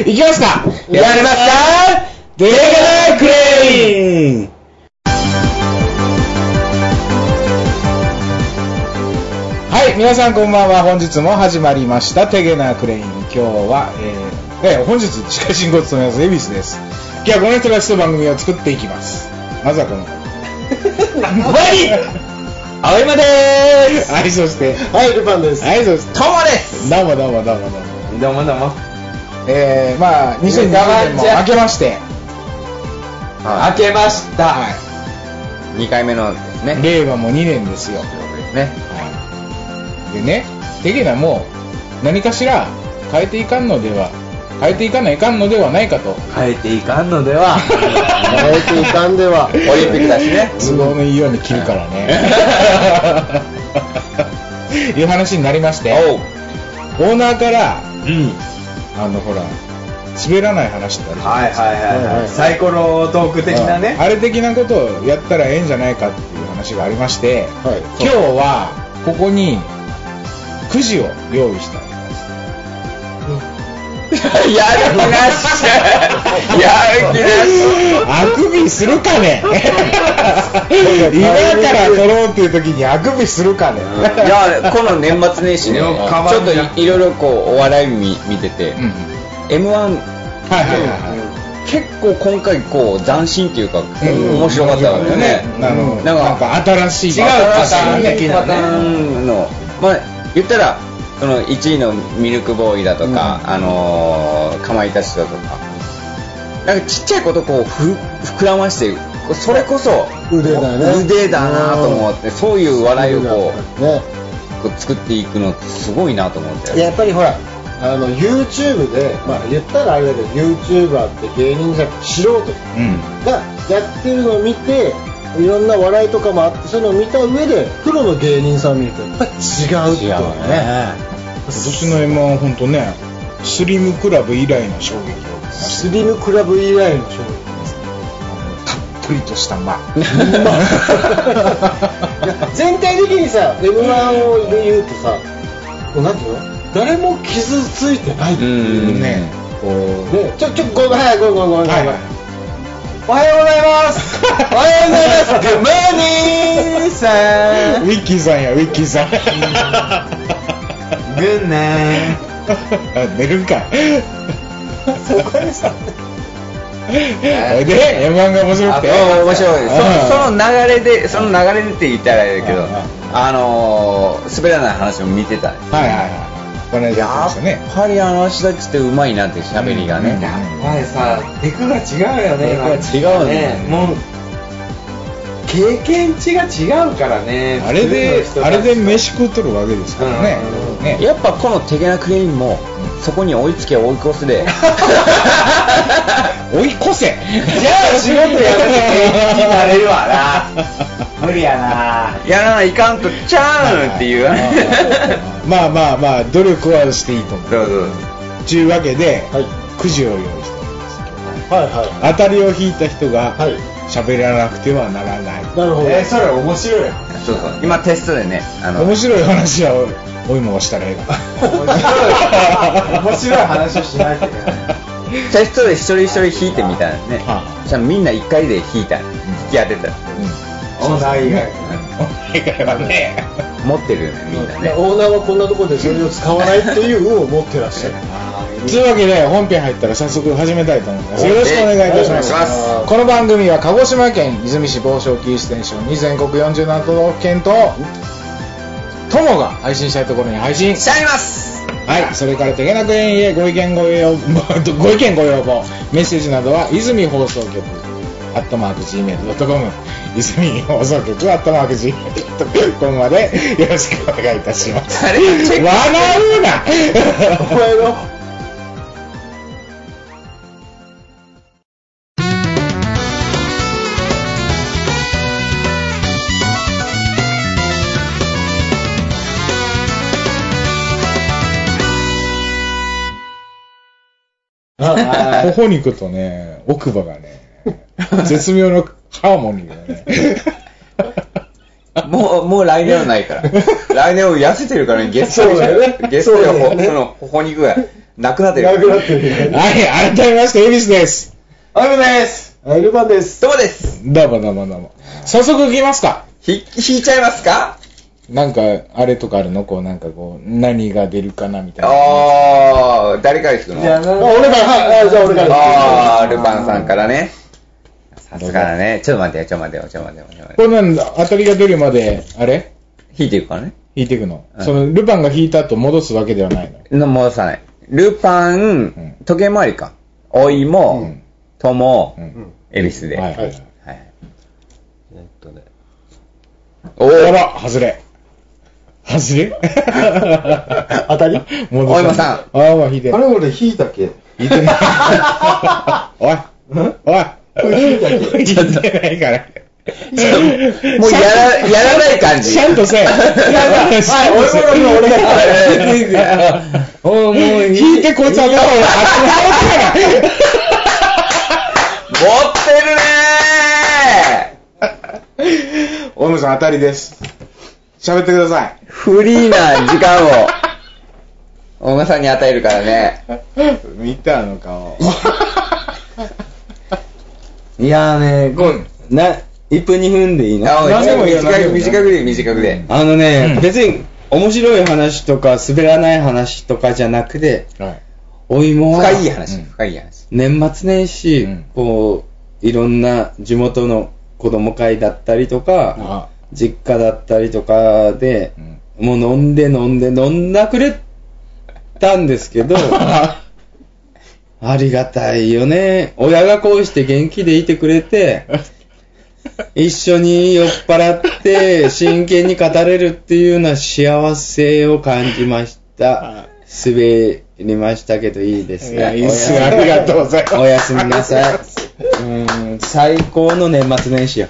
いきますかやりますかデークレインはい、皆さんこんばんは。本日も始まりました、テゲナークレイン。今日は、えー、えー本日、司会進行を務めます、恵比寿です。今日はこの人たちと番組を作っていきます。まずはこの方。はい青山でーすはい、そして、はい、ルパンです。はい、そして、ともですどうもどうもどうもどうも。どうもどうも。えー、まあ、2020年も明けまして、明けました。は2回目のですね。い、令和も2年ですよ。ということですね。でね、テゲナも何かしら変えていかんのでは、変えていかないかんのではないかと、変えていかんのでは、変えていかんでは。オリンピックだしね。都合のいいように切るからね。いう話になりまして。オーナーから、うん。あの、ほら、滑らない話ってあるじゃないですかはいはいはいはい。サイコロトーク的なね。あれ的なことをやったらええんじゃないかっていう話がありまして、はい。今日はここにくじを用意したんです。やる気なし やる気なしあくびするかね 今から撮ろうっていう時にあくびするかね。いや、この年末年始ね、ちょっといいろいろこう、お笑い見見てて、うん。M1 はいはいはいはい。結構今回こう斬新っていうか、うん。面白かったわけよね。あのなんかなんか新しい違うパターン新しい的なパターンの、まあ言ったらその1位のミルクボーイだとか、あのーかまいたちだとか、なんかちっちゃいことこうふ膨らましてそれこそ腕だね。腕だなと思って、そういう笑いをこうね。こう作っていくのってすごいなと思って。やっぱりほら、あの、YouTube で、まあ言ったらあれだけど、YouTuber って芸人じゃなくて素人うんがやってるのを見て、いろんな笑いとかもあって、そういうのを見た上で、プロの芸人さんを見ると、やっぱり違うっていうのはね。今年の M 1本当ねスリムクラブ以来の衝撃スリムクラブ以来の衝撃りとしたま。い や全体的にさ m 1をで言うとさこうなんていうの？誰も傷ついてないっていううん。ねこう。ねちょちょごめんはいごめんごめんご。めん、はい。はいおはようございます。おはようございます。Good morning さ ウィッキーさんやウィッキーさん。Good night. 寝るんか。そこでさで M1 が面白くて。あ面白い。うん。そその流れでその流れでって言ったらあれだけどうん。うんあのー滑らない話も見てた。ねはいはいはい。この間言ってやっぱりあの人たちってうまいなって喋りがね、うん。やっぱりさ、テクが違うよね。テクが違うね。もう、経験値が違うからね。あれであれで飯食うとるわけですからね。うん。ね。やっぱこのテゲナクレインもそこに追いつけ追い越すで。追い越せ。じゃあ仕事やめて芸人になれるわな。無理やな。やらないかんとちゃうんっていう。まあまあまあ努力はしていいと思う。そうそう。というわけではい。くじを用意しております。はいは当たりを引いた人がはい喋らなくてはならない。いなるほど、えー、それ面白い。そうそう。今テストでねあの面白い話はおいもがしたらええか面白い。面白い話をしないといけない。テストで一人一人弾いてみたいなね。はそしたらみんな一回で弾いた。引き当てた。オーナー以外。以外はね。持ってるよねみんなね。オーナーはこんなところでそれを使わないっていう運を持ってらっしゃるというわけで本編入ったら早速始めたいと思います。よろしくお願いいたします。この番組は鹿児島県出水市房小キーステーションに全国47都道府県と友が配信したいところに配信。しちゃいます。はい、それから手げなく園へご意見ご要望、ご意見ご要望、メッセージなどは、泉放送局、アットマーク Gmail.com、泉放送局、アットマーク Gmail.com までよろしくお願いいたします。笑うな。お前の頬肉とね、奥歯がね、絶妙のハーモニーがね。もう、もう来年はないから。来年は痩せてるからね、ゲストそうだよねゲストでほ、その、ほほ肉がなくなってる。なくなってるね。はい、改めまして、恵比寿です。おいです。エルバンです。どうもです。どうもどうもどうも。早速行きますか。ひ、引いちゃいますか？なんか、あれとかあるの？こう、なんかこう、何が出るかなみたいな。あー、誰から引くの？あ、あ、俺から、はい、あじゃあ俺から。あー、ルパンさんからね。さすがだね。ちょっと待ってよ、ちょっと待ってよ、ちょっと待ってよ、ちょっと待ってよ。これなんだ、当たりが出るまで、あれ？引いていくからね？引いていくの？うんその、ルパンが引いた後戻すわけではないの？の戻さない。ルパン、ん時計回りか。おいも、うんともう、ん。恵比寿で。はい。はい。はい。えっとね。おー、あら、外れ。外れ 当たり？戻お芋さんああ、まあ引いて。あれ俺引いたっけ？引いてない。おい。おい。引いてないから。もうやら、やらない感じ。ちゃんとせえ。はい、俺も俺がおもう引いてこいつ頭をあっちの方から。持ってるね大野さん当たりです。喋ってくださーフリーな時間を、大間さんに与えるからね。い。見たあの顔。いやーね、こう、な、1分2分でいいのあ何でもいいよ短く、短くで、短くで。あのね、うん別に面白い話とか滑らない話とかじゃなくて、はい。お芋は深い話、うん深い話。年末年始、うんこう、いろんな地元の子供会だったりとか、あ、実家だったりとかでう、ん。もう飲んで飲んで飲んだくれたんですけど、ありがたいよね。親がこうして元気でいてくれて、一緒に酔っ払って真剣に語れるっていうような幸せを感じました。滑りましたけどいいですいや、ね。いいっすよ。ありがとうございます。おやすみなさい。うん、最高の年末年始よ。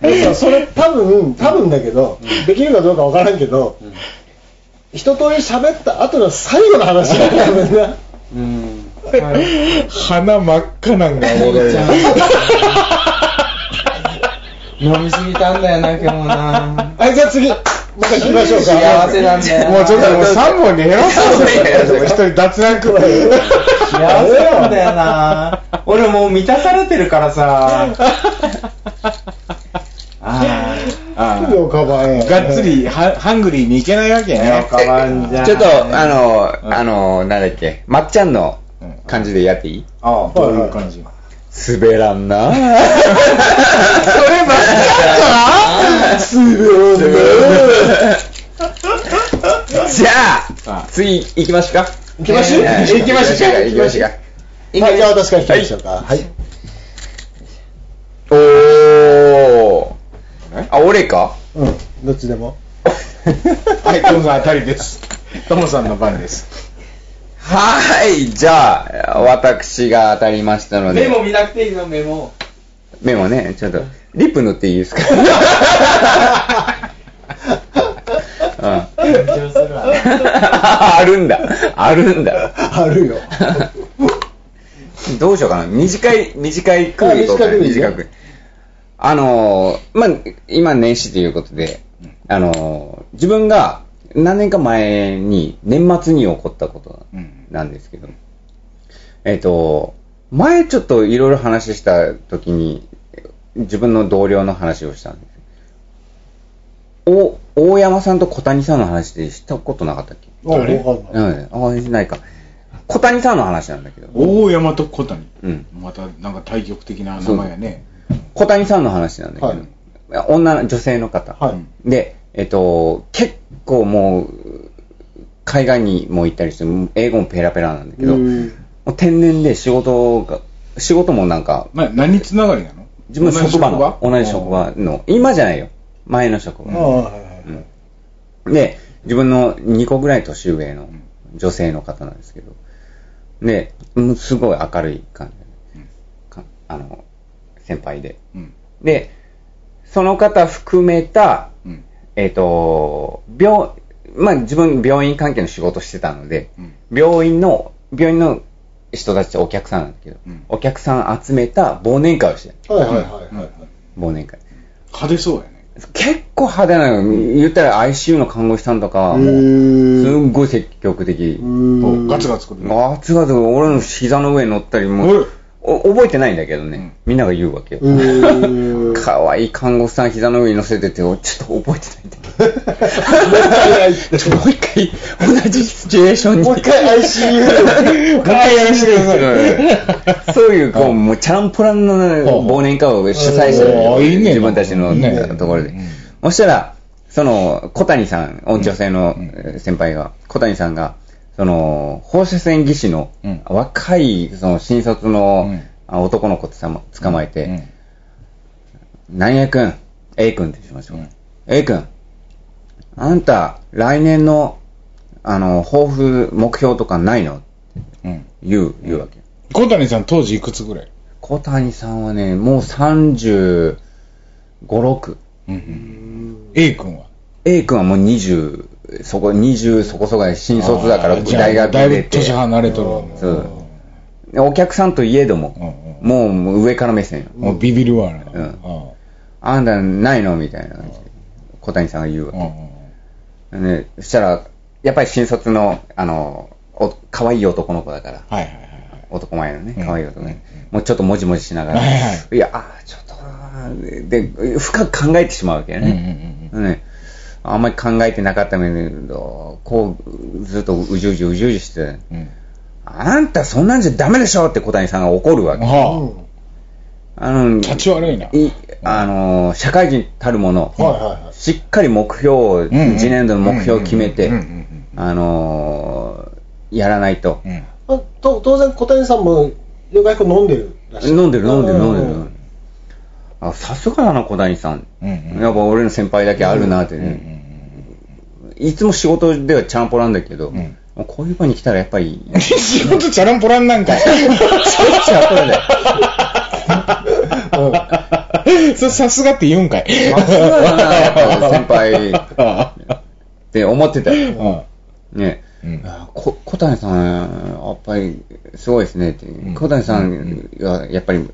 でもそれ多分、多分だけど、できるかどうかわからんけど、一通り喋った後の最後の話だよ、多分な。うん。鼻真っ赤なんがおもろいな。飲みすぎたんだよな、今日な。はい、じゃあ次、また聞きましょうか。幸せなんだよ。もうちょっともう3本で減らそうよ。一人脱落。幸せなんだよな。俺もう満たされてるからさ。ああすぐ浮かばんやがっつりハハングリーに行けないわけあ。ね。かばんじゃ。ん。ちょっと、あの、うん。あの、なんだっけ、まっちゃんの感じでやっていい？ああ、どういう感じ？滑らんな。そればっかじゃああ、次行きましょうか。行きましょうはい行きましょう行きましょうか。はい、じゃあ私から聞きましょうか。はい。おー。あ、俺か？うん、どっちでも。はい、トモさん当たりです。トモさんの番です。はい、じゃあ、私が当たりましたので。メモ見なくていいの、メモ。メモね、ちょっと、リップ塗っていいですか？うん緊張するわ。あるんだ。あるんだ。あるよ。どうしようかな。短い、短いくあいこうか短くでいいよ短く。あのー、まあ、今年始ということで、あのー、自分が何年か前に年末に起こったことなんですけど、えっ、と、前ちょっといろいろ話した時に、自分の同僚の話をしたんです。お、大山さんと小谷さんの話でしたことなかったっけ？あ、わかんない。うん、あ、ないか。小谷さんの話なんだけど。大山と小谷。うん。また、なんか対極的な名前やね。小谷さんの話なんだけど、はい。女の、女性の方。はい。で、えっと、結構もう、海外にも行ったりして、英語もペラペラなんだけど、天然で仕事が、仕事もなんか、まあ、何つながりなの？自分の職場？の、同じ職場の、今じゃないよ。前の職場。ああ、はいはいはい。で、自分の2個ぐらい年上の女性の方なんですけど、で、うんすごい明るい感じ、かあの、先輩で。うん。で、その方含めた、うん。えっ、と、病、まあ自分病院関係の仕事してたので、うん病院の、病院の人たちお客さんなんだけど、うんお客さん集めた忘年会をしてるはいはいはいはい。忘年会。派手そうやね。結構派手なの。言ったら ICU の看護師さんとか、もう、すっごい積極的。ガツガツくる。ガツガツ俺の膝の上に乗ったり、もうお覚えてないんだけどね。みんなが言うわけよ。かわいい看護師さん膝の上に乗せてて、ちょっと覚えてないんだけど。ち ょもう一回、同じシチュエーションに。もう一回 ICU もう一回やらせてください。そういう、こう、もうチャランポランの忘年会を主催してるおーいいね自分たちのねところでうん。そしたら、その、小谷さん、女性の先輩が、小谷さんが、その、放射線技師のうん若い、その、新卒の男の子つま捕まえて、うん何々君、A 君ってしましょう。うん A 君、あんた、来年の、あの、抱負、目標とかないの？うん。言う、言うわけ。小谷さん当時いくつぐらい？小谷さんはね、もう35、6。うんうん。A 君は？A 君はもう20、そこ、20そこそこで新卒だからあーじゃあ大学だい出て。ぶ年離れとるわそうでお客さんといえども、もうもう上から目線よ。もうビビるわな。うんあんたないのみたいな感じで。小谷さんが言うわうんうんけ。ね、そしたら、やっぱり新卒の、あの、お可愛い男の子だから。はいはいはい。男前のねうん、可愛い男ね。もうちょっともじもじしながら。はいはいや、あーちょっとで、深く考えてしまうわけようんうんね。ねあんまり考えてなかったけど、こう、ずっとうじうじうじうじして、うんうん。あんたそんなんじゃダメでしょって小谷さんが怒るわけ。はあの、立ち悪いないあの、社会人たるもの、はいはいはいしっかり目標を、んうん次年度の目標を決めてうんうんうん、あの、やらないと。うん。あと当然小谷さんもよく飲んでるらしい飲んでる飲んでる飲んでるうん。あ、さすがだな、小谷さん。うんうんやっぱ俺の先輩だけあるなってうんうんね。いつも仕事ではちゃんぽらんだけど、うこういう場に来たらやっぱり、うん。仕事チャランポランなんかい。ちゃ んぽらんだよ。さすがって言うんかい。さすがだな、やっぱ先輩 って思ってたよ。うんね。こ小谷さん、やっぱりすごいですねって。ん小谷さんがやっぱり、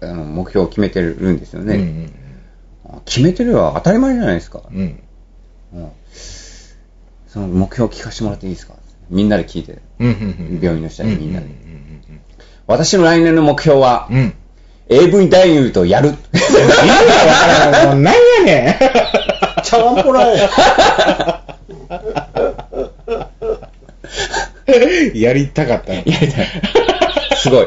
あの目標を決めてるんですよね。決めてるは当たり前じゃないですか。うんその目標を聞かせてもらっていいですか？みんなで聞いて。うんうん病院の人にみんなで。うん私の来年の目標は、うん。AV 男優とやる。意味がわからん。もう何やねチャランポラ やりたかったの。やりたい。すごい。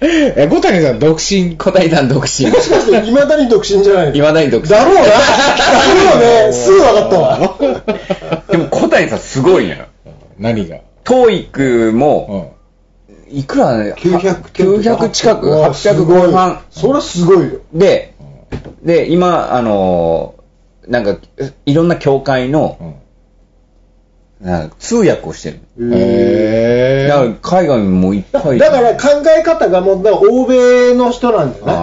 え、小谷さん独身。小谷さん独身。もしかしていまだに独身じゃないの？いまだに独身。だろうなだろうね すぐ分かったわでも小谷さんすごいのよ。何が？TOEIC うも、ん。いくら900 900近く、うわ800後半。それはすごいよで、で、今、あのーなんか、いろんな教会の、通訳をしてる。へだから海外にもいっぱい。だから考え方がもうだから欧米の人なんだよね考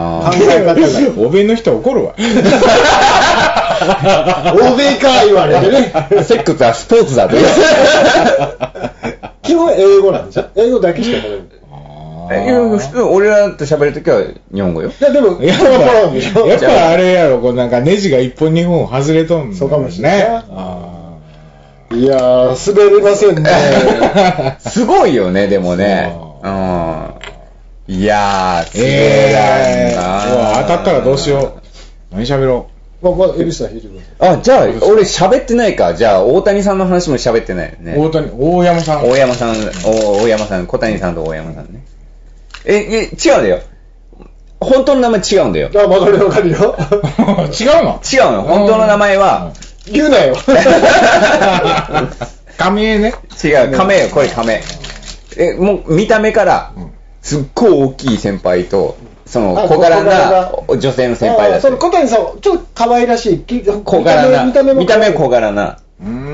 え方が欧米の人怒るわ。欧米か言われてねセックスはスポーツだと。基本英語なんでしょ英語だけしか喋れないや普通、俺らと喋るときは日本語よ。いやでもやっぱ、やっぱあれやろ、こうなんかネジが一本二本外れとんのそうかもしれないね。あいやー滑りませんね すごいよね、でもね。そううん。いやー、ーすげえー、当たったらどうしよう。何喋ろまあまあエビスさん引いてくださいあ、じゃあ、俺喋ってないか。じゃあ、大谷さんの話も喋ってないよう。ね。大谷、大山さん。大山さん、お大山さん、小谷さんと大山さんね。え、え、違うんだよ。本当の名前違うんだよ。あわかるわかるよ 違うの？違うの。本当の名前は、言うなよ。仮名ね。違う、亀よ、これ亀。え、もう見た目から、すっごい大きい先輩と、そのあ小柄小な。柄女性の先輩だっその小谷さんちょっと可愛らしい。き小柄な、見た目も見た目小柄な。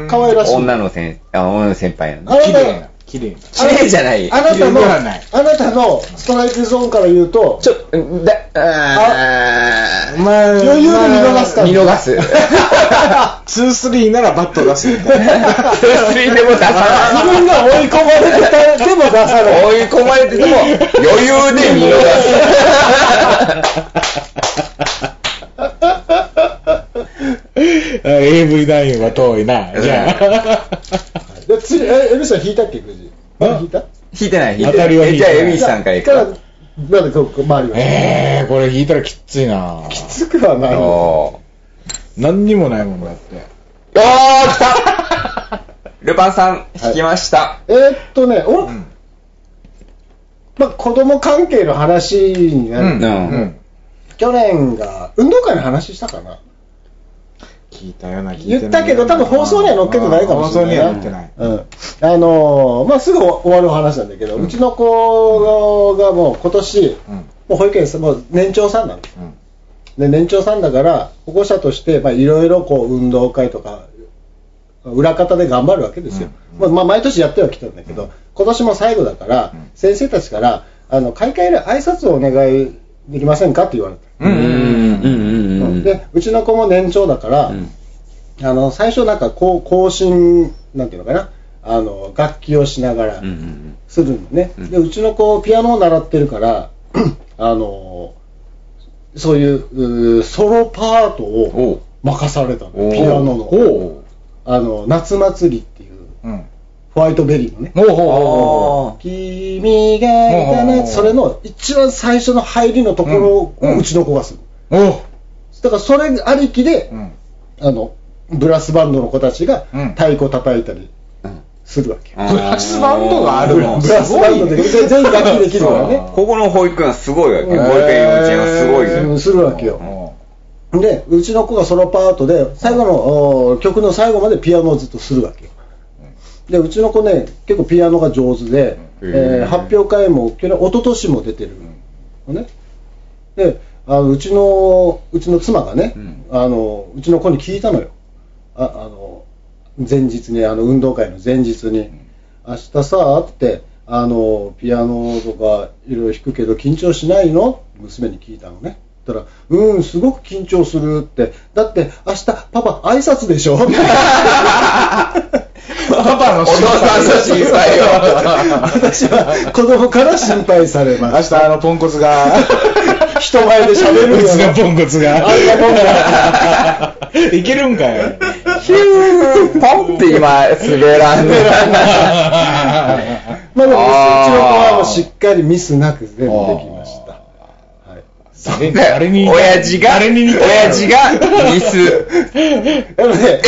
可愛らしい。女の先あ女の先輩な。の。あなた綺麗な。綺麗な。綺麗じゃない。あなたのあなたのストライクゾーンから言うとちょ、だ、あーまあ余裕で見逃すから見逃す。2、3ならバット出すみたいな。スリーでも出さ自分が追い込まれてたでも出さない。ない追い込まれてても、余裕で見逃す。AV 男優は遠いな。じゃで次、え、エビさん引いたっけ、くじ？引いた？引いてない、引い当。たりは引いてないえじゃあ、エビスさんからいくかまだこう、周りあ。は。えー、これ引いたらきついな。きつくはない。お何にもないもんだって。ー。おー、来た ルパンさん、引きました。えーっとね、お、んまあ、子供関係の話になる、うん。うん。去年が、運動会の話したかな聞いたような言ったけど、多分放送には載っけてないかもしれないな。放送には載ってない。うん。あのーまあ、すぐ終わるお話なんだけど、うちの子がもう今年、うん。もう保育園さもう年長さんなの。うん。で、年長さんだから、保護者として、まあ、いろいろこう、運動会とか、裏方で頑張るわけですよ。まあ、まあ、毎年やってはきたんだけど、今年も最後だから、うん先生たちから、あの、開会で挨拶をお願いできませんかって言われた。うんうんうんうんうんで、うちの子も年長だから、うんあの、最初なんか、こう、更新、なんていうのかな、あの、楽器をしながらするのね。うんで、うちの子、ピアノを習ってるから、あの、そういう、ソロパートおをう任されたの。ピアノの。おあの、夏祭りっ。ホワイトベリーのね。ほうほうほう君がいたね、それの一番最初の入りのところをうちの子がする。う。おう。だからそれありきでう、ん。あの、ブラスバンドの子たちがうん太鼓叩いたりーするわけブラスバンドがあるの？ブラスバンドで全員楽器できるからね。ここの保育園はすごいわけ。保うん育園幼稚園はすごいね。うんするわけよ。おで、うちの子がソロパートで、最後のお曲の最後までピアノをずっとするわけよ。で、うちの子ね、結構ピアノが上手で、うん。えー発表会も、去年、一昨年も出てる。のね。で、あのうちの、うちの妻がね、うん。あの、うちの子に聞いたのよ。ああの、前日に、あの、運動会の前日に、明日さ、って、あの、ピアノとかいろいろ弾くけど緊張しないの？娘に聞いたのね。そしたら、うん、すごく緊張するって。だって、明日、パパ、挨拶でしょ？パパのお父さんの心配を。私は子供から心配されま明す。日あのポンコツが、人前で喋るうちの。ポンコツが。あんなもんが。いけるんかよ。ヒューポンって今、滑らんね。まあでも、うちの子はもうしっかりミスなく全部できました。はい。誰誰に親父が、誰に似た親父がミス。でもね、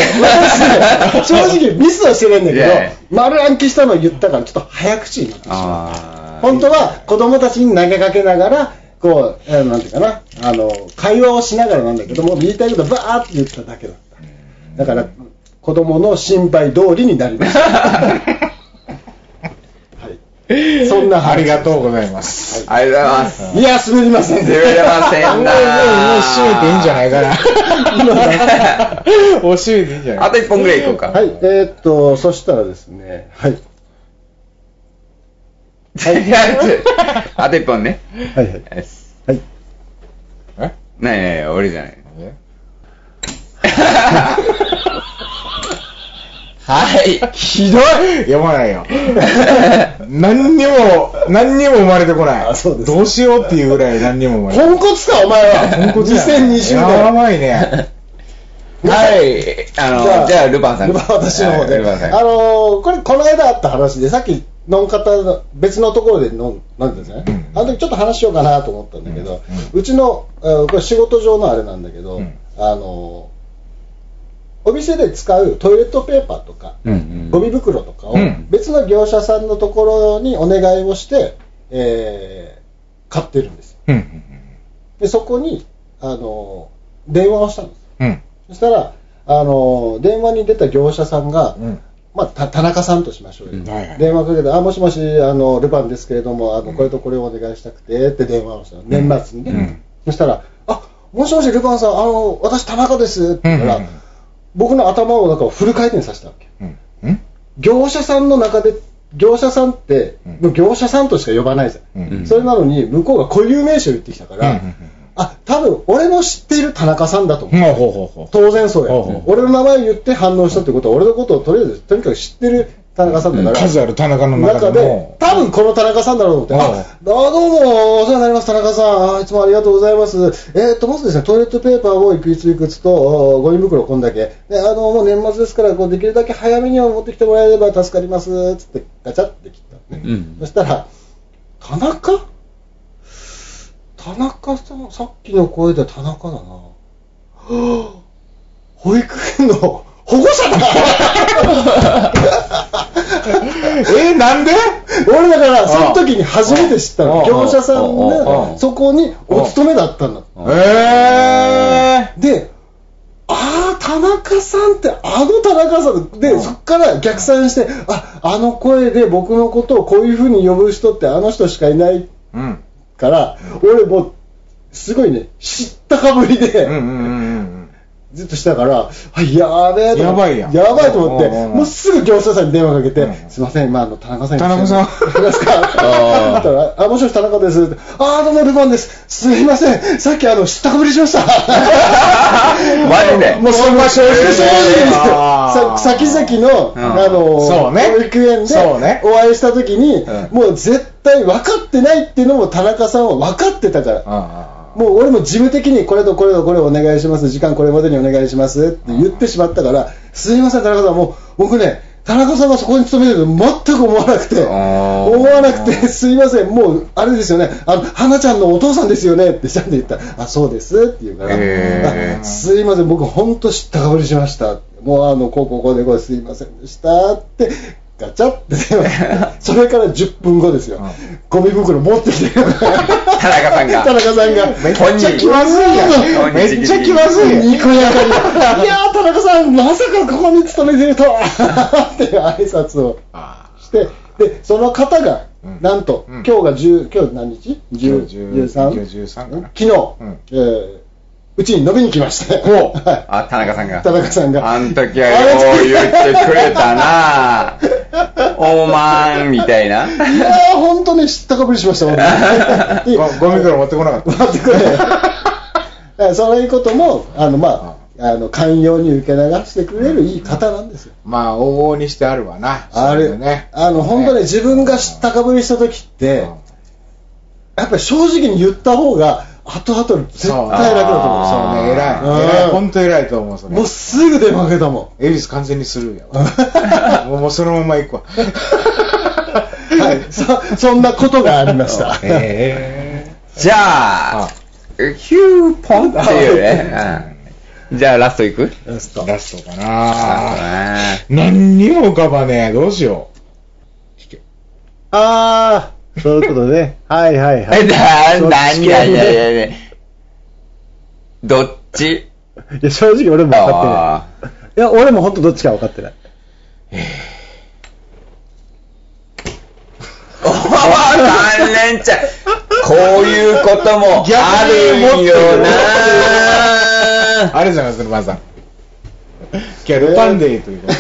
私正直ミスはしてないんだけど、丸暗記したのを言ったからちょっと早口になってしまう。あ本当は子供たちに投げかけながら、こう、えーなんていうかな、あの、会話をしながらなんだけども、言いたいことバーって言っただけだった。だから、子供の心配通りになりました。はい。そんな話ありがとうございます。ありがとうございます。いや、滑りません滑れませんなもう、もう、もう閉めていいんじゃないかな。もう閉めていいんじゃないあと1本ぐらいいこうか。はい、えーっと、そしたらですね、はい。はい。あと1本ね。はいはい。はい。え？ないないない、俺じゃない。えはい。ひどい読まないよ。何にも、何にも生まれてこない。あそうですどうしようっていうぐらい何にも生まれてこポンコツか、お前は。ない。ポンコツやな2020年。やばいね。はい。あの、じゃあ、ルパンさん。ルパン私の方で。はいルパンさん。あのー、これ、この間あった話で、さっき、飲ん方の、別のところで飲ん飲んでたんですね。うんあの時ちょっと話しようかなと思ったんだけど、ううちの、えーこれ仕事上のあれなんだけど、うんあのー、お店で使うトイレットペーパーとか、うんうんゴミ袋とかをうん別の業者さんのところにお願いをして、えー買ってるんですよ。うんうんで、そこに、あのー、電話をしたんです。うん。そしたら、あのー、電話に出た業者さんが、うん。まあ、た田中さんとしましょうよ。うんはいはい電話かけて、あ、もしもし、あの、ルパンですけれども、あの、これとこれをお願いしたくて、って電話をしたの。年末にね。うんそしたら、あ、もしもし、ルパンさん、あの、私田中です、って言ったら、うん僕の頭をなんかフル回転させたわけ。うん。うん業者さんの中で、業者さんって、うん業者さんとしか呼ばないじゃん。うんそれなのに、向こうが固有名詞を言ってきたから、あ、多分、俺の知っている田中さんだと思う。当然そうや、俺の名前言って反応したってことは、俺のことをとりあえず、とにかく知ってる田中さんだから、数ある田中の中中ででも、多分この田中さんだろうと思って、うんあ、どうも、お世話になります、田中さん。あいつもありがとうございます。えーっと、まずですね、トイレットペーパーをいくついくつと、おゴミ袋こんだけ。で、あの、もう年末ですから、こうできるだけ早めには持ってきてもらえれば助かります。つって、ガチャって切ったのね。うんそしたら、田中？田中さん、さっきの声で田中だな。は ぁ保育園の保護者だ え、なんで？俺だから、その時に初めて知ったの。業者さんが、そこにお勤めだったんだ。えで、ああ、田中さんって、あの田中さんで、そっから逆算して、あ、あの声で僕のことをこういう風に呼ぶ人ってあの人しかいない。から、俺もう、すごいね、知ったかぶりで、うんうんうんうん。ずっとしたから、あやべえとやばいやん。やばいと思って、もうすぐ業者さんに電話かけて、うん。すいません、今、あの、田中さんに。田中さん。来てますかああ、もしもし田中です。あー、どうもルパンです。すいません、さっきあの、知ったかぶりしました。マジで？もうそんな正直、正直さ、先々の、うん。あの、そうね。保育園でお会いした時に、うん。もう絶対分かってないっていうのも田中さんは分かってたから。あもう俺も事務的にこれとこれとこれお願いします、時間これまでにお願いします。って言ってしまったから、すいません、田中さん、もう僕ね、田中さんがそこに勤めてると全く思わなくて、思わなくて、すいません、もうあれですよね、あの花ちゃんのお父さんですよね。ってちゃんと言った。ら、あ、そうです。って言うから、すいません、僕、本当知ったかぶりしました、もうあのこうこうこうでこうすいませんでした。って。ガチャって電話 それから10分後ですよ、ゴミ袋持ってきて。田中さんが。田中さんが。めっちゃ気まずいやん。めっちゃ気まずい。やん。に。こやかに、い。やー、田中さん、まさかここに勤めてるとは。っていう挨拶をあして、で、その方が、うん。なんと、うん。今日が10、今日何日？今日10 13今日13かな。昨日、ん。えーうちに飲みに来まして、ほう はいあ、田中さんが。田中さんが。あん時はよう言ってくれたな おまんみたいな。いやー、本当に知ったかぶりしました、僕でゴゴミ袋持ってこなかった。待ってくれ。はいそういうことも、あの、まあ、あの、寛容に受け流してくれるいい方なんですよ。まあ、往々にしてあるわな。あれそうだよね。あの、本当ね、自分が知ったかぶりした時って、やっぱり正直に言った方が、後々絶対楽だと思う。そうね、偉い。うん偉い。本当偉いと思う、それ。もうすぐ電話かけたもん。恵比寿完全にスルーやわ。もうそのまま行くわ。はい、そそんなことがありました。えじゃあ、ヒューポンっていうね。うんじゃあラストいく？ラスー、ラストかラな何にも浮かばねえ。どうしよあー、そういうことね。はいはいはえ、い。な、なになになになにどっち？いや、正直俺も分かってない。あいや、俺も本当どっちか分かってない。ーおー、三連チャンこういうこともあるんよな あれじゃないですか、ルパンさん。今日はルパンデーということで。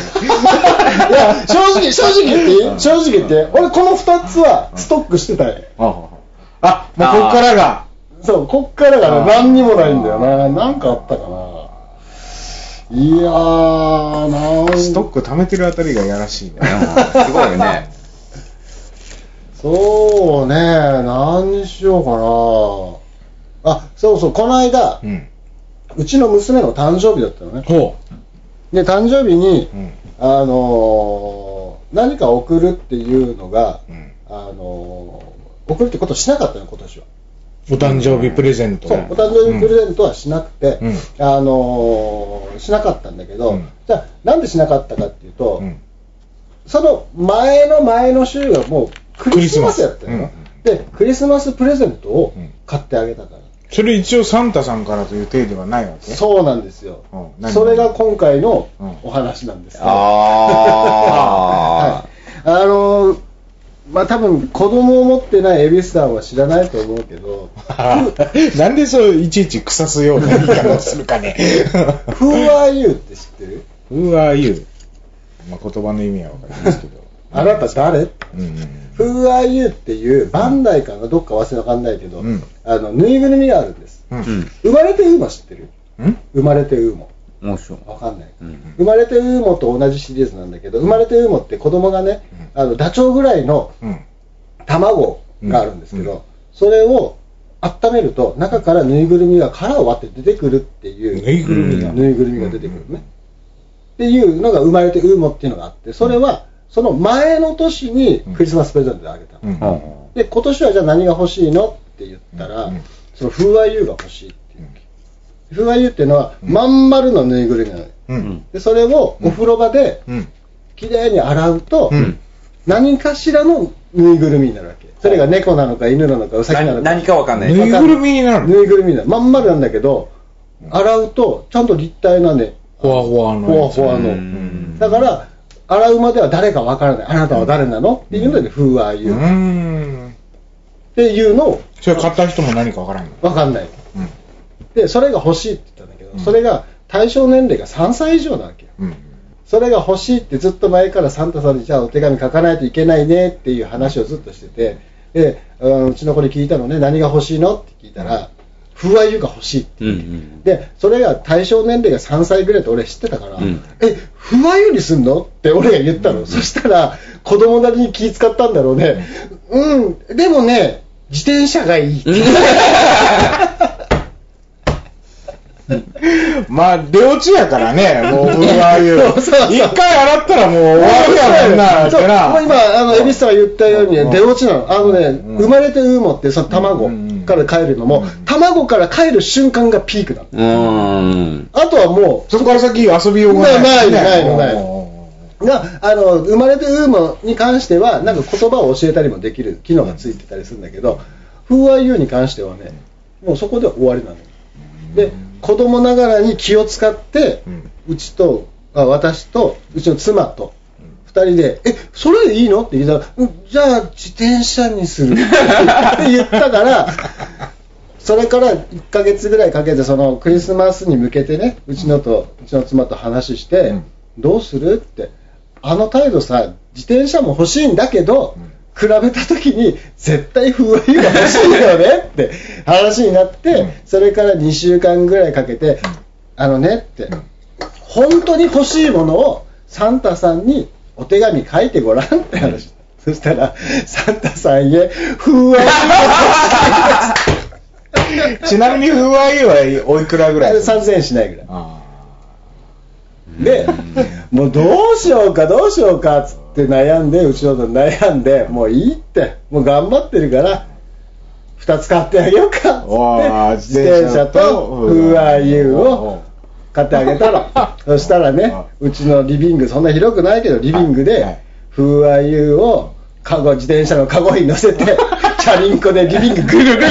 いや、正直、正直言っていい？正直言って、俺この二つはストックしてたよ。あ、もうこっからが。そう、こっからが何にもないんだよな。なんかあったかな。いやー、なんストック貯めてるあたりがやらしいね。すごいよね。そうね、何にしようかな。あ、そうそう、この間、うん。うちの娘の誕生日だったのね。ほで、誕生日にう。、うん。あのー何か送るっていうのが、うんあのー送るってことをしなかったの、今年は。お誕生日プレゼント。そう、お誕生日プレゼントはしなくて、うんあのーしなかったんだけど、うんじゃあ、なんでしなかったかっていうと、うん。その前の前の週がもうクリスマスやったよ、クリスマで、クリスマスプレゼントをうん買ってあげたから。それ一応サンタさんからという体ではないわけ？そうなんですようん。何？それが今回のうんお話なんですね。あ はい。あのーまあ多分子供を持ってないエビスさんは知らないと思うけど、なんでそういちいち腐すような言い方をするかね。Who are you って知ってる？Who are you? まあ言葉の意味はわかりますけど。あなた誰？うんうん Who are you っていうバンダイかな？どっか忘れわかんないけど、うんあのぬいぐるみがあるんです。うん。生まれてウーマ知ってる？うん？生まれてウーモ。面白い。わかんない。うん生まれてウーモと同じシリーズなんだけど、生まれてウーモって子供がね、あのダチョウぐらいのうん。卵があるんですけど、うんそれを温めると中からぬいぐるみが殻を割って出てくるっていうぬいぐるみが。ぬいぐるみが出てくるね、っていうのが生まれてウーモっていうのがあってそれはその前の年にクリスマスプレゼントであげたの、うん。で今年はじゃあ何が欲しいのって言ったら、うん。その風和優が欲しいっていう。わけ風和優っていうのはまん丸のぬいぐるみなのよ。うん。でそれをお風呂場でうん。きれいに洗うと、うん。何かしらのぬいぐるみになるわけ。それが猫なのか犬なのかウサギなのか。何何かわかんない。ぬいぐるみになるの？ぬいぐるみなのまん丸なんだけど洗うとちゃんと立体なねほわほわのほ。わほわの。うん。だから洗うまでは誰かわからない。あなたは誰なの？っていうので風和う優っーん。ていうのをそれ買った人も何かわからんの？わかんない。うん。でそれが欲しいって言ったんだけど、うん。それが対象年齢が3歳以上なわけよ。うん。それが欲しいってずっと前からサンタさんにじゃあお手紙書かないといけないねっていう話をずっとしててでうんうちの子に聞いたのね何が欲しいの？って聞いたら風和優が欲しいってうんうん。でそれが対象年齢が3歳ぐらいって俺知ってたから、うん。え不和湯にすんのって俺が言ったの、そしたら子供なりに気使ったんだろうね。うん。でもね自転車がいい。って まあ、出落ちやからね、もう、風和優。そう一回洗ったらもう終わりやもんな、そうってな。もう今、あの、エビスさんが言ったようにね、うん出落ちなの。あのね、ん生まれてウーモって、その卵から帰るのも、卵から帰る瞬間がピークなの。うん。あとはもそこから先遊びようがない。ないないのないが、あの、生まれてウーモに関しては、なんか言葉を教えたりもできる機能がついてたりするんだけど、風和優に関してはね、もうそこで終わりなの。で、子供ながらに気を使って、うちと、あ私と、うちの妻と、二人で、え、それでいいの？って言ったら、うんじゃあ自転車にする。っ て言ったから、それから1ヶ月ぐらいかけて、そのクリスマスに向けてね、うちのと、うちの妻と話して、うん。どうする？って、あの態度さ、自転車も欲しいんだけど、比べた時に絶対風和優が欲しいよねって話になって、うん。それから2週間ぐらいかけて、あのねって、本当に欲しいものをサンタさんにお手紙書いてごらんって話。そしたら、サンタさんへ、風和優ちなみに風和優はおいくらぐらい？が3000円しないぐらい。あで、もうどうしようかどうしようかっつって悩んで、うちのと悩んで、もういいって、もう頑張ってるから、2つ買ってあげようかっって、自転車と風和優を買ってあげたの。そしたらね、うちのリビング、そんな広くないけど、リビングはいで風和優をカゴ、自転車のカゴに乗せて、チャリンコでリビングぐるぐるぐる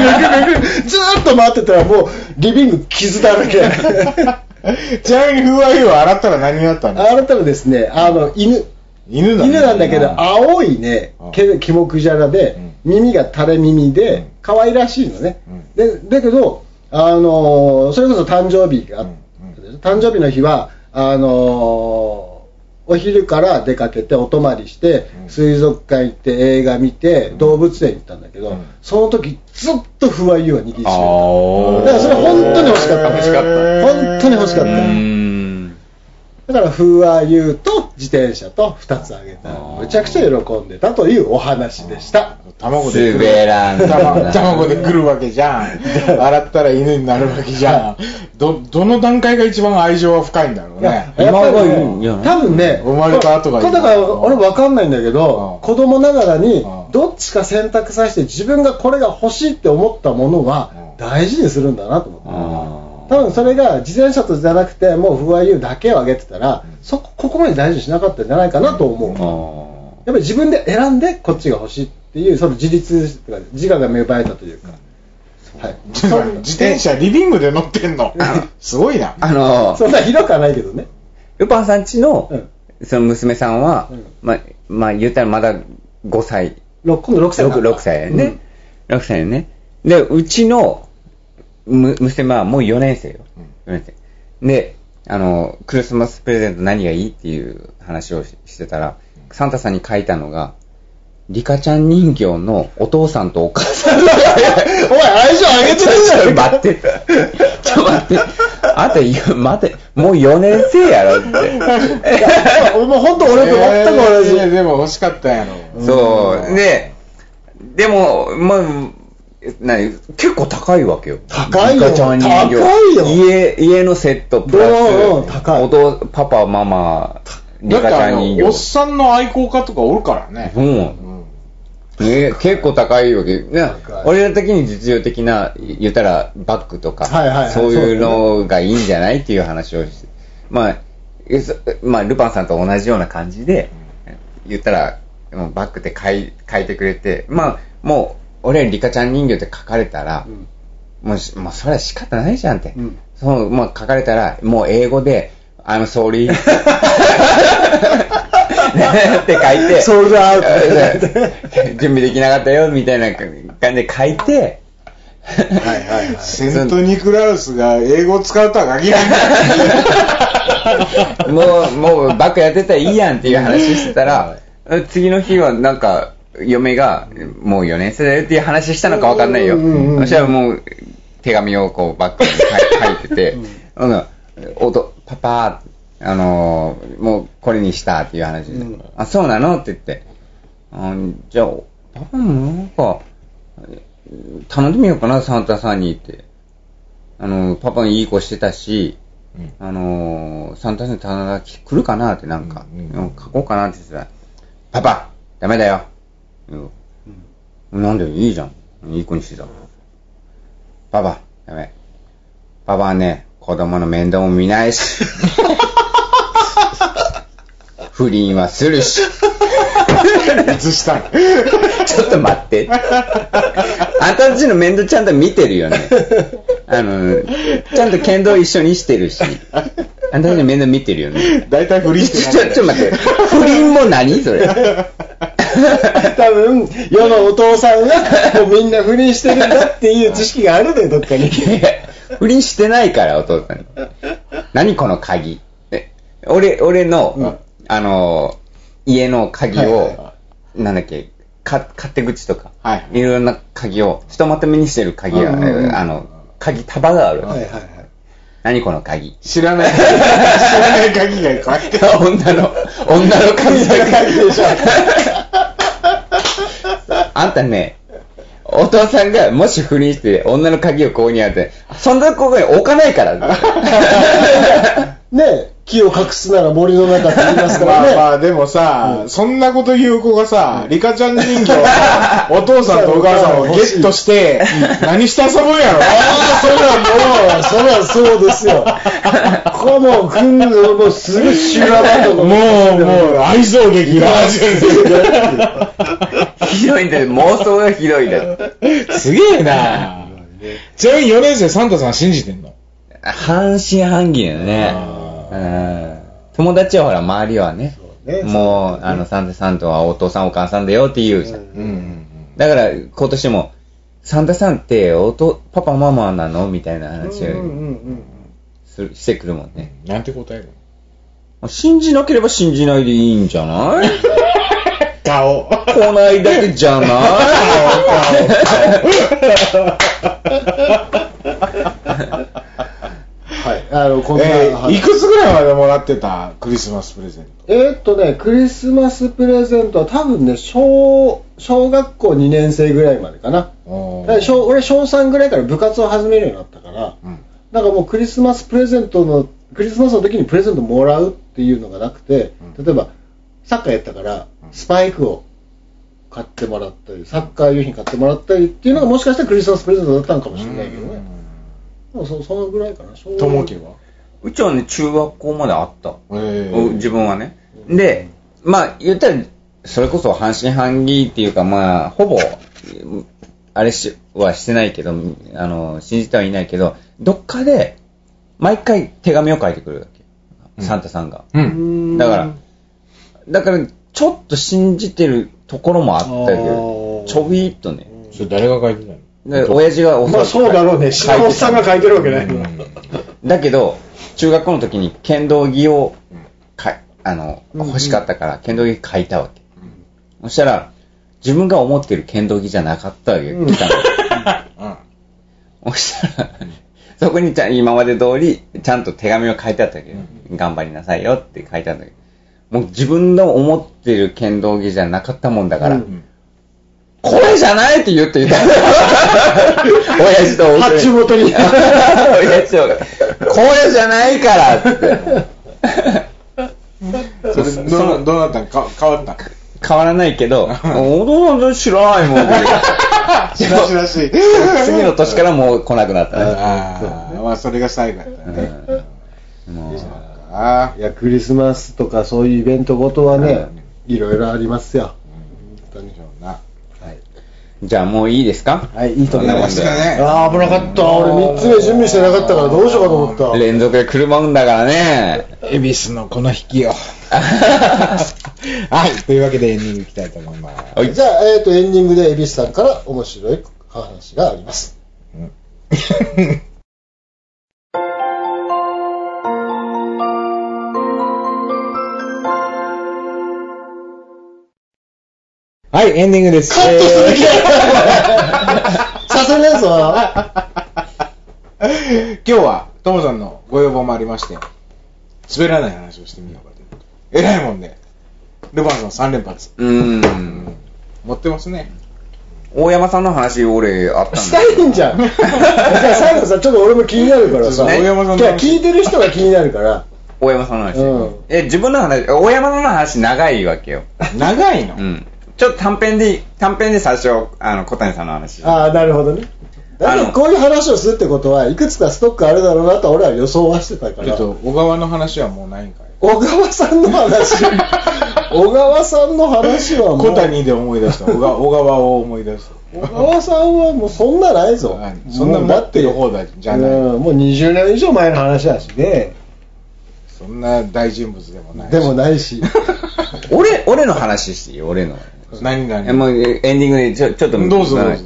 ぐる、ずーっと回ってたらもう、リビング傷だらけ。ちなみに風和優は洗ったら何になったの？あなたはですね、あの、犬。犬だね犬なんだけど、青いねうん、毛キモクジャラで、耳が垂れ耳うん。で、可愛らしいのね。うで、だけど、あのーそれこそ誕生日が、うん。誕生日の日は、あのーお昼から出かけてお泊まりして、うん。水族館行って映画見て、動物園行ったんだけど、うん。その時ずっと不和湯を握りしめてた。だからそれ本当に欲しかった。欲しかった。本当に欲しかった。だから、風和優と自転車と2つあげた。ら、むちゃくちゃ喜んでたというお話でした。卵で来る滑らん卵卵で来るわけじゃん。洗ったら犬になるわけじゃん。どどの段階が一番愛情は深いんだろうね。やっぱり今が多分ね、生まれた後がいい。だから俺分かんないんだけど、うん。子供ながらにうん。どっちか選択させて自分がこれが欲しいって思ったものはうん。大事にするんだなと思って。あ多分それが自転車とじゃなくて、もう不和優だけをあげてたら、そこ、ここまで大事にしなかったんじゃないかなと思う。ーやっあぱり自分で選んでこっちが欲しいっていう、その自立とか、自我が芽生えたというか。はい。自転車リビングで乗ってんの？すごいなーあのそんな広くはないけどね。ルパンさんちの、うんその娘さんは、うんまあ、まあ、言ったらまだ5歳、六今度6歳にな 6, った6歳やね。6歳やね。で、うちのむ娘はもう4年生よ。4年生。で、あの、クリスマスプレゼント何がいいっていう話をししてたら、サンタさんに書いたのが、リカちゃん人形のお父さんとお母さん。お前、愛情あげてるじゃん。ちょっと待って。ちょっと待って。あと、待て、もう4年生やろって。俺 も本当俺と全く同じ。でも欲しかったんやろ。そう。で、でも、まあ、なに結構高いわけよ。高いよリカちゃん人形高いよ家、家のセットプラス、高いお父、パパ、ママ、リカちゃん人おっ形。さんの愛好家とかおるからね。うん。うんね、結構高いわけ。ね高い俺ら的に実用的な、言ったらバッグとか、はいはいはいそういうのがいいんじゃないっていう話をして。まあ、まあ、ルパンさんと同じような感じで、言ったら、バッグって書い書いてくれて、まあ、もう、俺リカちゃん人形って書かれたら、もうし、もうそれは仕方ないじゃんって。うん。そう、まあ書かれたら、もう英語で、I'm sorry って書いて、ソールドアウト準備できなかったよ、みたいな感じで書いて、はいはいはい。セントニクラウスが英語を使うとは限らない。もう、もうバックやってたらいいやんっていう話してたら、次の日はなんか、嫁が、もう4年生だよっていう話したのかわかんないよ。うんうんうんそしたらもう、手紙をこうバックに書いてて、うん、おと、パパ、あのーもうこれにしたっていう話で、うんあ、そうなのって言って、あじゃあ、パパもなんか、頼んでみようかな、サンタさんにって。あの、パパいい子してたし、あのー、サンタさんに頼んだら来るかなってなんか、うんうんうん書こうかなって言ってたら、パパ、ダメだよ。うんなんでいいじゃん。いい子にしてた。パパ、ダメ。パパはね、子供の面倒も見ないし。不倫はするし。いつしたんちょっと待って。あんたたちの面倒ちゃんと見てるよね。あの、ちゃんと剣道一緒にしてるし。あんたたちの面倒見てるよね。大体不倫してちょ、ちょ、ちょ待って。不倫も何それ？多分、世のお父さんが、もうみんな不倫してるんだっていう知識があるで、どっかに。不倫してないから、お父さん。何この鍵。え俺、俺の、あの、家の鍵を、はいはいはなんだっけ、か、勝手口とか、はいいろんな鍵を、ひとまとめにしてる鍵が、うんうんうんあの、鍵束がある。はいはいはい。何この鍵。知らない、知らない鍵がいっぱいあって。女の、女の鍵だ鍵でしょ。あんたね、お父さんがもし不倫して女の鍵を購入やって、そんなここに置かないから。ね木を隠すなら森の中って言いますから まあね。まあでもさ、そんなこと言う子がさ、リカちゃん人形をさ お父さんとお母さんをゲットして、何して遊ぶんやろああ、それはそれはそうですよ。ここはもう、ふん、もうすぐ修羅場とか。もう、もう、愛憎劇が始まる。ひどいんだよ。妄想がひどいんだよ。すげえなちなみに4年生サンタさん信じてんの？半信半疑よね。うん友達はほら、周りはね。ねもう、あの、サンタさんとはお父さんお母さんだよって言うじゃん。うんうんだから、今年も、サンタさんって、おと、パパママなの？みたいな話をするしてくるもんね。うん。なんて答える信じなければ信じないでいいんじゃない？顔。来ないだけじゃない？はい。あの、こんな。えー、はいいくつぐらいまでもらってたクリスマスプレゼント？えーっとね、クリスマスプレゼントは多分ね、小、小学校2年生ぐらいまでかな。から小俺小3ぐらいから部活を始めるようになったから、うんなんかもうクリスマスプレゼントの、クリスマスの時にプレゼントもらうっていうのがなくて、例えば、サッカーやったから、スパイクを買ってもらったり、サッカー用品買ってもらったりっていうのがもしかしたらクリスマスプレゼントだったのかもしれないけどね。でもそそのぐらいかな。小ともきは？うちはね、中学校まであった。えお自分はね。で、まあ、言ったら、それこそ半信半疑っていうか、まあ、ほぼ、うんあれしはしてないけど、あの、信じてはいないけど、どっかで、毎回手紙を書いてくるわけ。サンタさんが。う。うんんだから、だから、ちょっと信じてるところもあったけどちょびっとね。それ誰が書いてたの？で、親父がおそまあそうだろうね。下尾さんが書いてるわけない。だけど、中学校の時に剣道着をか、あの、欲しかったから、剣道着書いたわけ。そしたら、自分が思ってる剣道着じゃなかったわけ。うん来たの。うん。そしたら、そこにちゃん今まで通り、ちゃんと手紙を書いてあったわけど、頑張りなさいよって書いてあったけど、もう自分の思ってる剣道着じゃなかったもんだから、うんこれじゃないって言っていた。親父と僕発注元に 親父と、これじゃないからって。それどうどうなったん？か変わった？ん変わらないけど、おど知らないもん。しらしらしい。次の年からもう来なくなったね。ああ、まあそれが最後やったね。もうあいや、クリスマスとかそういうイベントごとはね、いろいろありますよ。じゃあもういいですか？はい、いいと思います。ああ、危なかった。俺3つ目準備してなかったからどうしようかと思った。連続で来るもんだからね。恵比寿のこの引きを。はい、というわけでエンディングいきたいと思います。はいじゃあ、えっ、と、エンディングで蛭子さんから面白い話があります。はい、エンディングです。カットする気え させねえぞ。ー今日は、ともさんのご要望もありまして、滑らない話をしてみようかということで。偉いもんで、ルヴァンさん3連発。うーん。持ってますね。大山さんの話、俺、あったんしだたいんじゃん。じゃあ最後さ、ちょっと俺も気になるからさ、大山さんのじゃあ聞いてる人が気になるから、大山さんの話。うんえ、自分の話、大山の話長いわけよ。長いの、うん。ちょっと短編で、短編で最初、あの、小谷さんの話。ああ、なるほどね。だってこういう話をするってことは、いくつかストックあるだろうなと俺は予想はしてたから。ちょっと、小川の話はもうないんかい小川さんの話。小川さんの話はもう。小谷で思い出した。小川小川を思い出した。小川さんはもうそんなないぞはい。そんな持ってる方だじゃないうんもう20年以上前の話だしね。そんな大人物でもないし。でもないし。俺、俺の話していい？よ、俺の。何何もうエンディングでちょちょっとどうぞどうぞ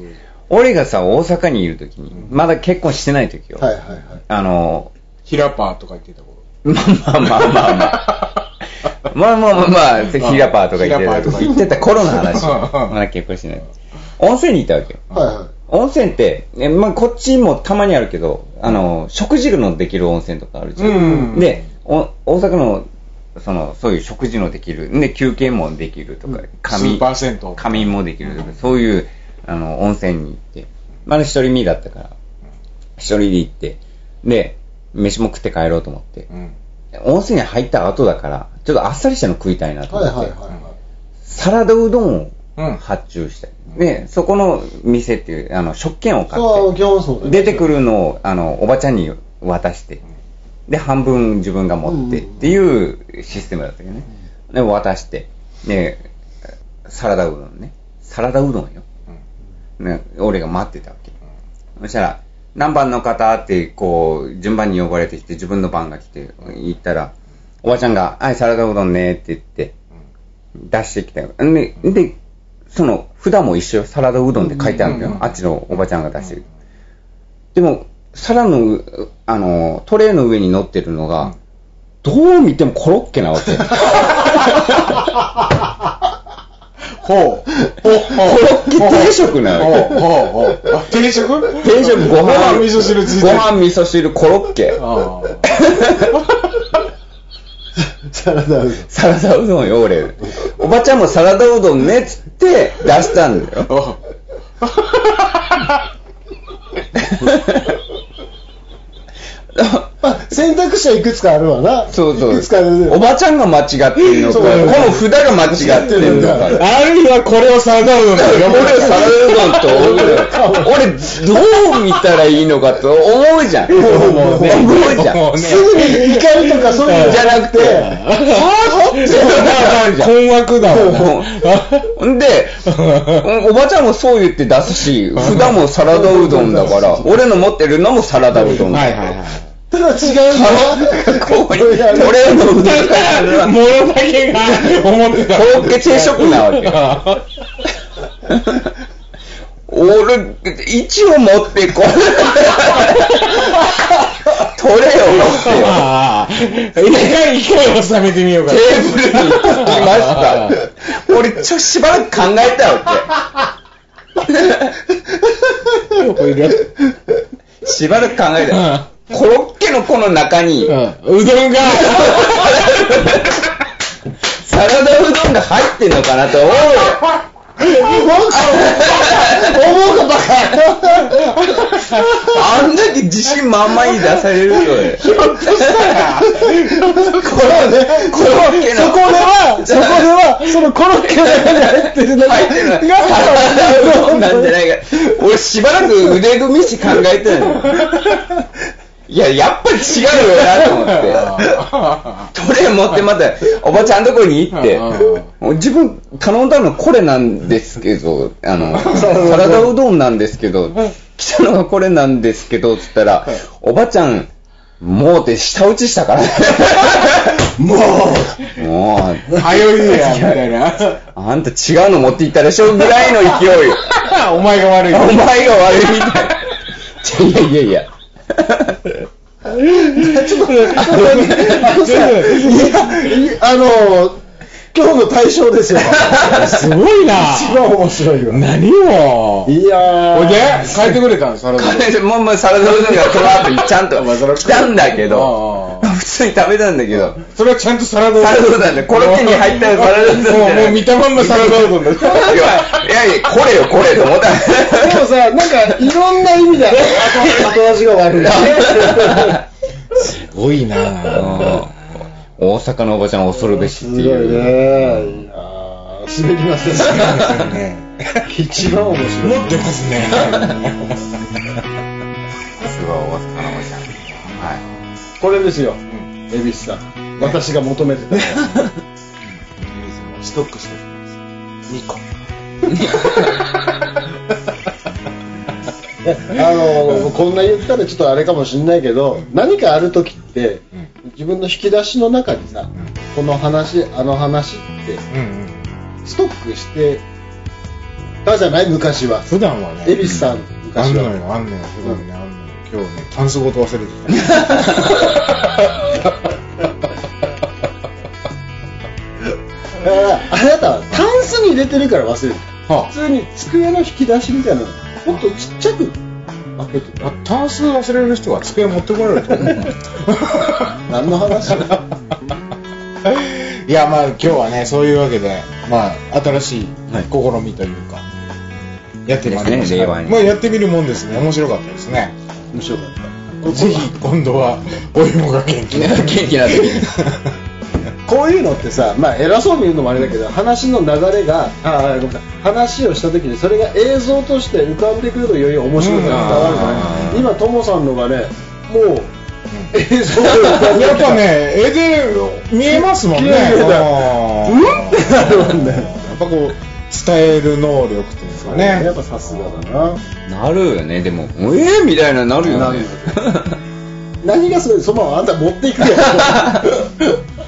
俺がさ、大阪にいるときに、まだ結婚してないときよ。はいはいはい。あの、平ラパーとか言ってた頃。まあまあまあまあ。まあまあまあ まあ、ヒラパーとか言ってた。言ってた頃の話。まだ結婚してない。温泉にいたわけよ。はいはい。温泉って、えまあ、こっちもたまにあるけど、あの、食事のできる温泉とかあるじゃん。で、お大阪のその、そういう食事のできる、で、休憩もできるとか、仮眠仮眠もできるとか、そういう、あの、温泉に行って、まだ一人身だったから、一人で行って、で、飯も食って帰ろうと思って、うん。温泉に入った後だから、ちょっとあっさりしたの食いたいなと思って。サラダうどんをうん発注した。で、そこの店っていう、あの、食券を買って、出てくるのを、あの、おばちゃんに渡して、で、半分自分が持ってっていうシステムだったけどね。で、渡して、で、サラダうどんね。サラダうどんよ。ね、俺が待ってたわけ。そしたら、何番の方って、こう、順番に呼ばれてきて、自分の番が来て、行ったら、おばちゃんが、はい、サラダうどんねって言って、出してきたよ。で、で、その、札も一緒、サラダうどんって書いてあるんだよ。あっちのおばちゃんが出してる。でも、皿の、あの、トレーの上に乗ってるのが、どう見てもコロッケなわけ。ほう。コロッケ定食なわけ。ほう。ほう。ほう。あ定食？定食ご飯、ご飯味噌汁ついてる。ご飯味噌汁コロッケ。あ サラダうどん。サラダうどんよ、俺。おばちゃんもサラダうどんねっつって出したんだよ。まあ、選択肢はいくつかあるわな。そうそういくつかある。おばちゃんが間違ってるのか、この札が間違ってるのか。あるいはこれをサラダうどんだよ。俺サラダうどんと俺、俺どう見たらいいのかと思うじゃん。思うじゃん。すぐに怒りとかそういうのじゃなくて、はぁって。困惑だもん。で、おばちゃんもそう言って出すし、札もサラダうどんだから、俺の持ってるのもサラダうどんだ。はいはいはい。ただ違うのは、ここに、俺のうどんがものだけが思ってた。コロッケ定食なわけ。俺、一応持ってこい。取れよ、持ってよ。ああ。一回、一回収めてみようかテ。ーブルに置きました。俺、ちょ、しばらく考えたわけ。よくいる。しばらく考えた。コロッケのこの中に、うん。うどんが、サラダうどんが入ってんのかなと思うよ。思うかバカあんだけ自信満々に出されるとね。ひょっとしたら、これはね、コロッケの。そこでは、そこでは、そのコロッケの中に入ってるのが、入ってるのはサラダうどんなんじゃない。か。俺しばらく腕組みし考えてない。の。いや、やっぱり違うよなと思って。トレー持ってまた、おばちゃんとこに行って、自分頼んだのこれなんですけど、あの、サラダうどんなんですけど、来たのがこれなんですけど、つったら、おばちゃん、もうって舌打ちしたからね。もう、もう、はよいや、みたいな。あんた違うの持っていったでしょぐらいの勢い。お前が悪い。お前が悪いみたい。いやいやいや。ちょっと、あのいや、あの、今日の対象ですよ。すごいな。一番面白いわ。何を？いやー。ほいで、変えてくれたの、サラダ。もうもうサラダうどんがその後ちゃんと来たんだけどあ、普通に食べたんだけど、それはちゃんとサラダサラダうどんだね。コロッケに入ったサラダうどんじゃもう、もう見たまんまサラダうどんだ。いやいやいや、これよ、これと思った。でもさ、なんか、いろんな意味で後後味が悪い。すごいなうん大阪のおばちゃん恐るべしすごいね。いっていう。やー滑りますね。一番面白い。持ってますね。さすが大阪のおばちゃん。はい。これですよ、恵比寿さん。私が求めてた。ストックしておきます。2個。あのこんな言ったらちょっとあれかもしれないけど、何かある時って、自分の引き出しの中にさ、この話、あの話って、うんうん。ストックしてたじゃない？昔は。普段はね。恵比寿さん、あ昔は。んのよ、あんのよ、普段ね。今日ね、タンスごと忘れてきだから、あなたはタンスに入れてるから忘れる。た。は普通に机の引き出しみたいなの、もっとちっちゃく開けてあ、タンス忘れる人は机持ってこられると思う。何の話？いや、まあ今日はね、そういうわけで、まあ新しいはい試みというか、やってまいりました。ね令和にまあやってみるもんですね。面白かったですね。面白かった。ぜひ今度は、お芋が元気な元気な時に。こういうのってさ、まあ偉そうに言うのもあれだけど、話の流れが、ああ、ごめんなさい、話をした時にそれが映像として浮かんでくるとより面白さが伝わるじゃないうん今、ともさんのがね、もう映像で浮かんでやっぱ、ね、絵で見えますもんね。うんってなるもんね。やっぱこう、伝える能力というかね。やっぱさすがだな。なるよね、でも、ええみたいななるよね。何がすごい、そのままあんた持っていくよ。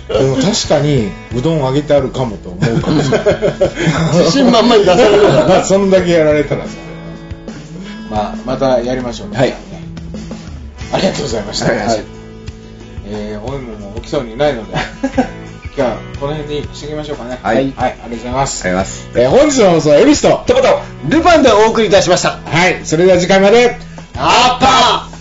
でも確かに、うどんあげてあるかもと思うかもしれない。自信満々に出されるからな。そんだけやられたらさ。まあ、またやりましょうね。はいありがとうございました。はいはいえー、お芋も起きそうにないので、今日はこの辺にしておきましょうかね。はいはい、ありがとうございます。あります。えー本日の放送はエビスと、とことルパンでお送りいたしました。はい、それでは次回まで、アッパー